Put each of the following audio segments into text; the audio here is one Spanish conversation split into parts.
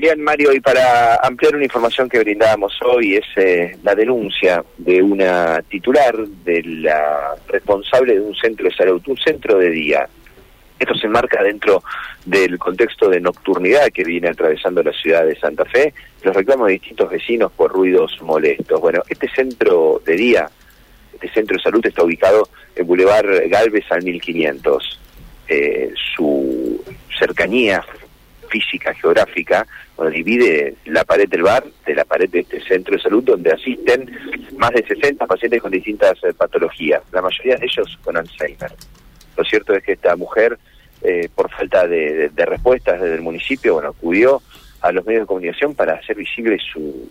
Bien, Mario, y para ampliar una información que brindábamos hoy es eh, la denuncia de una titular de la responsable de un centro de salud, un centro de día. Esto se enmarca dentro del contexto de nocturnidad que viene atravesando la ciudad de Santa Fe, los reclamos de distintos vecinos por ruidos molestos. Bueno, este centro de día, este centro de salud está ubicado en Boulevard Galvez al 1500. Eh, su cercanía física, geográfica, divide la pared del bar de la pared de este centro de salud donde asisten más de 60 pacientes con distintas eh, patologías, la mayoría de ellos con Alzheimer. Lo cierto es que esta mujer, eh, por falta de, respuestas desde el municipio, bueno, acudió a los medios de comunicación para hacer visible su,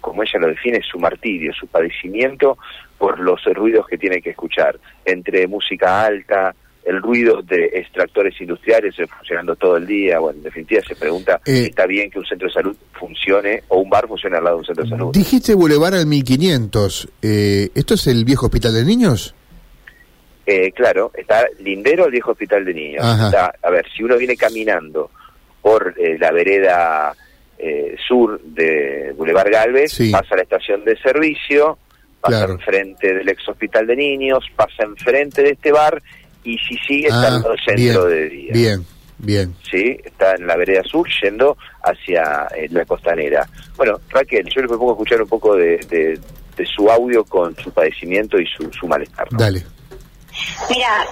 como ella lo define, su martirio, su padecimiento por los ruidos que tiene que escuchar, entre música alta, el ruido de extractores industriales funcionando todo el día. Bueno, en definitiva se pregunta si eh, está bien que un centro de salud funcione o un bar funcione al lado de un centro de salud. Dijiste Boulevard al 1500. Eh, ¿Esto es el viejo hospital de niños? Eh, claro, está lindero el viejo hospital de niños. a ver, si uno viene caminando por eh, la vereda sur de Boulevard Galvez, pasa a la estación de servicio, pasa enfrente del ex hospital de niños, pasa enfrente de este bar y si sigue está en el centro de día. Bien, bien. Sí, está en la vereda sur yendo hacia eh, la costanera. Bueno, Raquel, yo le propongo escuchar un poco de, de, su audio con su padecimiento y su, su malestar. Dale. Mira,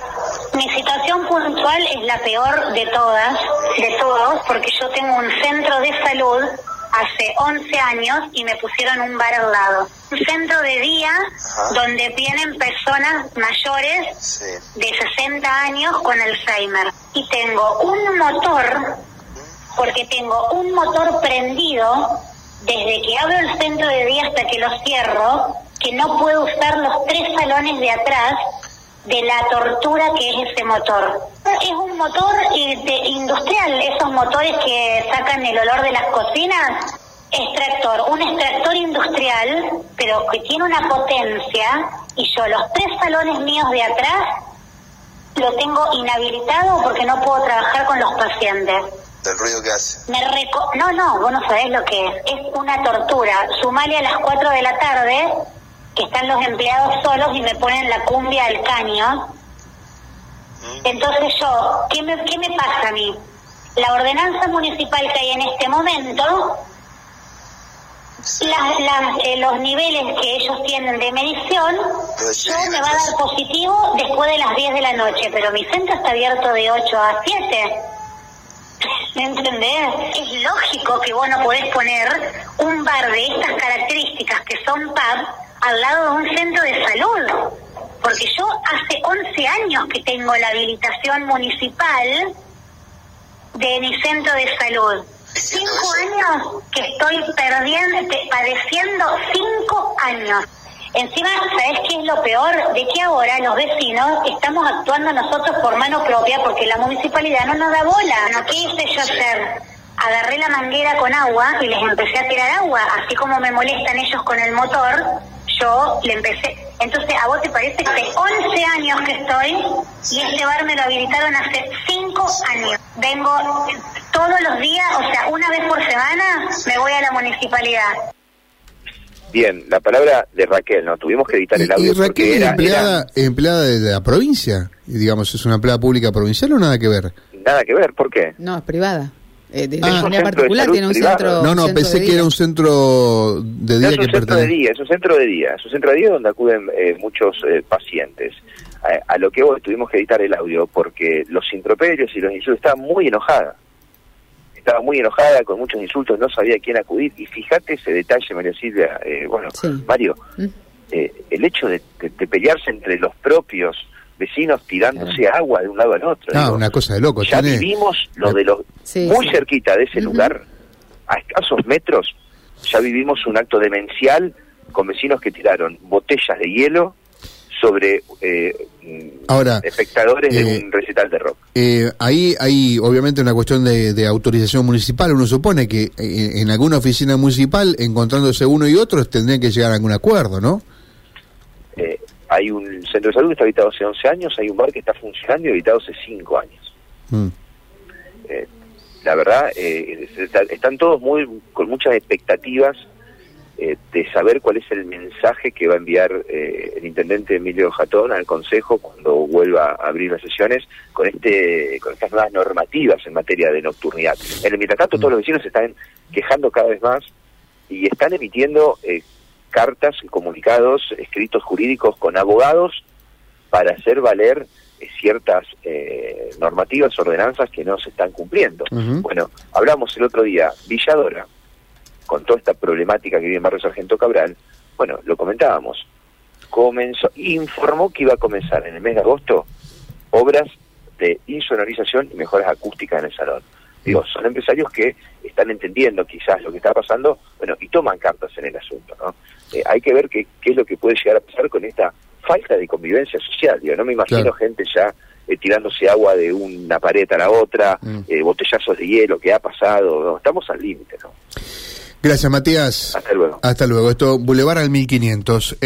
mi situación puntual es la peor de todas, de todos, porque yo tengo un centro de salud hace 11 años y me pusieron un bar al lado. Un centro de día donde vienen personas mayores de 60 años con Alzheimer. Y tengo un motor, porque tengo un motor prendido desde que abro el centro de día hasta que lo cierro, que no puedo usar los tres salones de atrás de la tortura que es ese motor. Es un motor industrial, esos motores que sacan el olor de las cocinas. Extractor, un extractor industrial, pero que tiene una potencia, y yo los tres salones míos de atrás lo tengo inhabilitado porque no puedo trabajar con los pacientes. ¿Del ruido que hace? Me no, no, vos no sabés lo que es. Es una tortura. Sumale a las 4 de la tarde que están los empleados solos y me ponen la cumbia al caño. Entonces yo, ¿qué me, ¿qué me pasa a mí? La ordenanza municipal que hay en este momento, eh, los niveles que ellos tienen de medición, yo me va a dar positivo después de las 10 de la noche, pero mi centro está abierto de 8 a 7. ¿Me entendés? Es lógico que vos no podés poner un bar de estas características que son pub al lado de un centro de salud. Porque yo hace 11 años que tengo la habilitación municipal de mi centro de salud. Cinco años que estoy perdiendo, padeciendo cinco años. Encima, ¿sabes qué es lo peor? De que ahora los vecinos estamos actuando nosotros por mano propia porque la municipalidad no nos da bola. ¿No? ¿Qué hice yo hacer? Agarré la manguera con agua y les empecé a tirar agua. Así como me molestan ellos con el motor, yo le empecé. Entonces, ¿a vos te parece que hace 11 años que estoy y este bar me lo habilitaron hace 5 años? Vengo todos los días, o sea, una vez por semana me voy a la municipalidad. Bien, la palabra de Raquel, ¿no? Tuvimos que editar el audio. ¿Y Raquel es empleada, empleada de la provincia? digamos, ¿es una empleada pública provincial o nada que ver? Nada que ver, ¿por qué? No, es privada. Eh, de ah, particular tiene un centro. No, no, pensé que era un centro de día es un centro de día, es un centro de día, es un centro de día donde acuden eh, muchos eh, pacientes. A, lo que hoy tuvimos que editar el audio porque los introperios y los insultos estaban muy enojadas. Estaba muy enojada con muchos insultos, no sabía a quién acudir. Y fíjate ese detalle, María Silvia, bueno, Mario, ¿Mm? el hecho de pelearse entre los propios vecinos tirándose agua de un lado al otro. Ah, una cosa de loco. Ya vivimos lo de los... muy cerquita de ese lugar, a escasos metros, ya vivimos un acto demencial con vecinos que tiraron botellas de hielo sobre eh, Ahora, espectadores de eh, un recital de rock. Eh, ahí hay obviamente una cuestión de, autorización municipal. Uno supone que en alguna oficina municipal, encontrándose uno y otro, tendrían que llegar a algún acuerdo, ¿no? Hay un centro de salud que está habitado hace 11 años, hay un bar que está funcionando y habitado hace 5 años. Mm. Eh, la verdad, eh, están todos muy con muchas expectativas eh, de saber cuál es el mensaje que va a enviar eh, el intendente Emilio Jatón al Consejo cuando vuelva a abrir las sesiones con este con estas nuevas normativas en materia de nocturnidad. En el mientras todos los vecinos se están quejando cada vez más y están emitiendo cartas, comunicados, escritos jurídicos con abogados para hacer valer ciertas eh, normativas, ordenanzas que no se están cumpliendo. Bueno, hablamos el otro día, Villadora, con toda esta problemática que vive en Barrio Sargento Cabral, bueno, lo comentábamos, comenzó, informó que iba a comenzar en el mes de agosto obras de insonorización y mejoras acústicas en el salón. Digo, son empresarios que están entendiendo quizás lo que está pasando, bueno, y toman cartas en el asunto, ¿no? Eh, hay que ver qué, qué es lo que puede llegar a pasar con esta falta de convivencia social. Yo no me imagino gente ya eh, tirándose agua de una pared a la otra, mm. eh, botellazos de hielo, que ha pasado. estamos al límite. ¿no? Gracias, Matías. Hasta luego. Hasta luego. Esto, Boulevard al 1500.